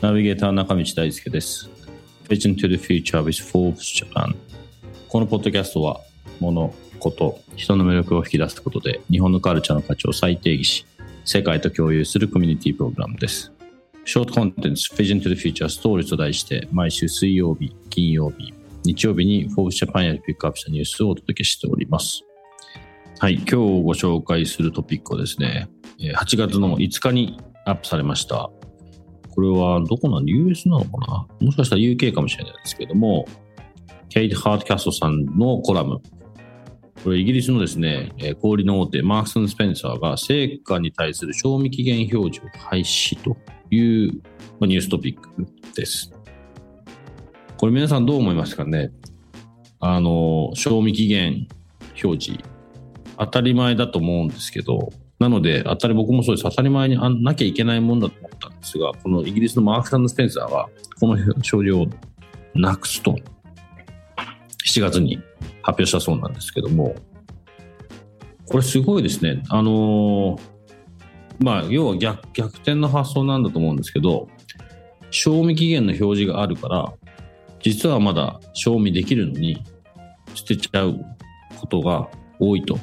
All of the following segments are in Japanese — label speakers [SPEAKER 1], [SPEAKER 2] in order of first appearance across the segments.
[SPEAKER 1] ナビゲーター中道大輔です。Vision to the Future with Forbes Japan このポッドキャストは物、こと、人の魅力を引き出すことで日本のカルチャーの価値を再定義し世界と共有するコミュニティプログラムです。ショートコンテンツ Vision to the Future Stories と題して毎週水曜日、金曜日、日曜日に Forbes Japan よりピックアップしたニュースをお届けしております。はい、今日ご紹介するトピックはですね、8月の5日にアップされましたこれはどこなの ?US なのかな？もしかしたら UK かもしれないですけども、ケイト・ハートキャストさんのコラム。これイギリスのですね、小売の大手マークスン・スペンサーが成果に対する賞味期限表示を廃止というニューストピックです。これ皆さんどう思いますかね？あの、賞味期限表示。当たり前だと思うんですけど、なので、当たり僕もそうです。当たり前にあなきゃいけないもんだと思ったんですが、このイギリスのマークススペンサーは、この症状をなくすと、7月に発表したそうなんですけども、これすごいですね。あのー、まあ、要は逆逆転の発想なんだと思うんですけど、賞味期限の表示があるから、実はまだ賞味できるのに捨てちゃうことが多いと。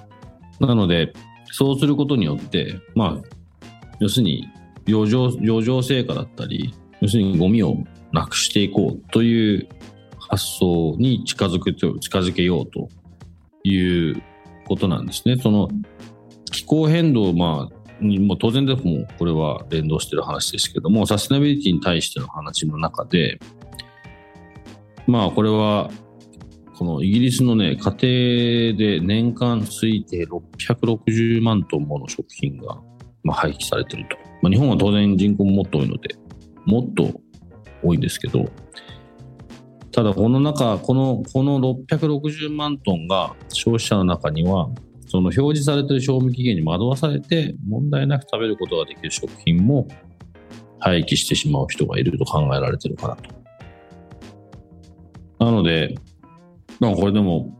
[SPEAKER 1] なので、そうすることによって、まあ、要するに余剰余剰成果だったり、要するにゴミをなくしていこうという発想に近づくと近づけようということなんですね。その気候変動、まあ、もう当然でもこれは連動してる話ですけども、サステナビリティに対しての話の中で、まあこれはこのイギリスのね、家庭で年間推定660万トンもの食品が、まあ、廃棄されてると。まあ、日本は当然人口ももっと多いので、もっと多いんですけど、ただこの中、この、この660万トンが消費者の中には、その表示されている賞味期限に惑わされて問題なく食べることができる食品も廃棄してしまう人がいると考えられてるかなと。なので、まあこれでも、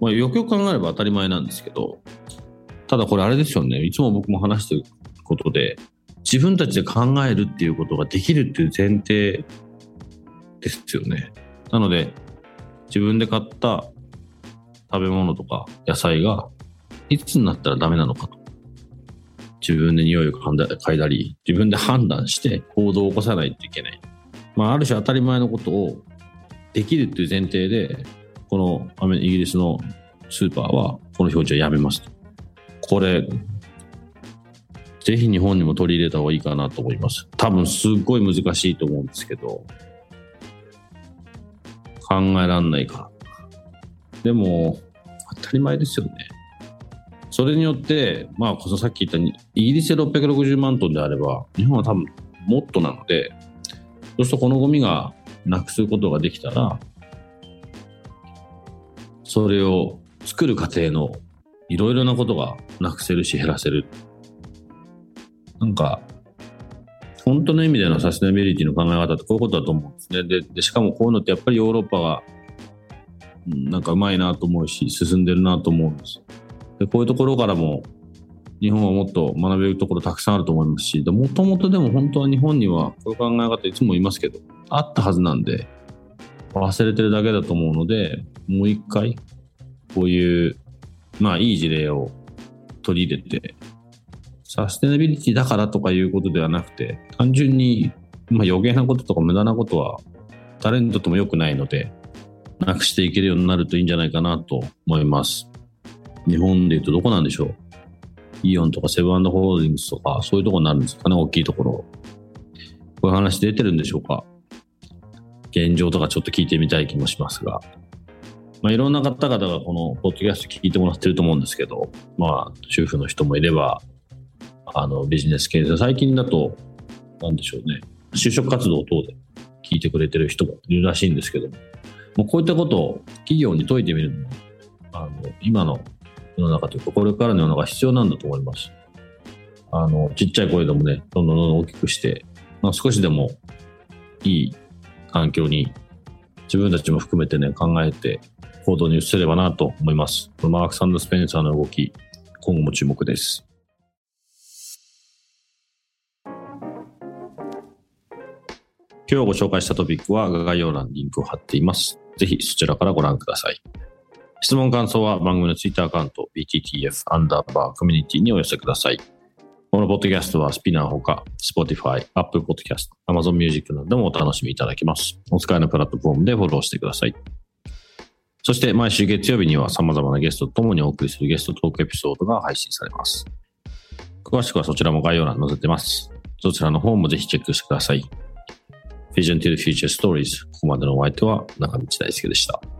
[SPEAKER 1] まあ、よくよく考えれば当たり前なんですけど、ただこれあれですよね、いつも僕も話してることで、自分たちで考えるっていうことができるっていう前提ですよね。なので、自分で買った食べ物とか野菜がいつになったらダメなのかと。自分で匂いを嗅いだり、自分で判断して行動を起こさないといけない。まあ、ある種当たり前のことをできるっていう前提で、このアメイギリスのスーパーはこの表示はやめますと。これ、ぜひ日本にも取り入れた方がいいかなと思います。多分すっごい難しいと思うんですけど、考えらんないから。でも、当たり前ですよね。それによって、まあ、さっき言ったイギリスで660万トンであれば、日本は多分もっとなので、そうするとこのゴミがなくすことができたら、それを作る過程のいろいろなことがなくせるし減らせる。なんか、本当の意味でのサステナビリティの考え方ってこういうことだと思うんですね。で、でしかもこういうのってやっぱりヨーロッパが、なんかうまいなと思うし、進んでるなと思うんです。で、こういうところからも日本はもっと学べるところたくさんあると思いますし、もともとでも本当は日本にはこういう考え方いつも言いますけど、あったはずなんで、忘れてるだけだと思うので、もう一回、こういう、まあいい事例を取り入れて、サステナビリティだからとかいうことではなくて、単純に、まあ、余計なこととか無駄なことは誰にとっても良くないので、なくしていけるようになるといいんじゃないかなと思います。日本で言うとどこなんでしょう？イオンとかセブンホールディングスとか、そういうところになるんですかね、大きいところ。こういう話出てるんでしょうか現状とかちょっと聞いてみたい気もしますが。まあ、いろんな方々がこのポッドキャスト聞いてもらってると思うんですけど、まあ、主婦の人もいれば、あの、ビジネス系で、最近だと、なんでしょうね、就職活動等で聞いてくれてる人もいるらしいんですけどもうこういったことを企業に解いてみるのも、あの、今の世の中というか、これからの世の中必要なんだと思います。あの、ちっちゃい声でもね、どんどんどんどん大きくして、まあ、少しでもいい環境に自分たちも含めてね、考えて行動に移せればなと思います。マーク・サンド・スペンサーの動き、今後も注目です。今日ご紹介したトピックは概要欄にリンクを貼っています。ぜひそちらからご覧ください。質問感想は番組のツイッターアカウント BTTF アンダーバーコミュニティにお寄せください。このポッドキャストはスピナーほか Spotify、Apple Podcast、Amazon Music などでもお楽しみいただけます。お使いのプラットフォームでフォローしてください。そして毎週月曜日には様々なゲストと共にお送りするゲストトークエピソードが配信されます。詳しくはそちらも概要欄に載せてます。そちらの方もぜひチェックしてください。Vision to the Future Stories ここまでのお相手は中道大輔でした。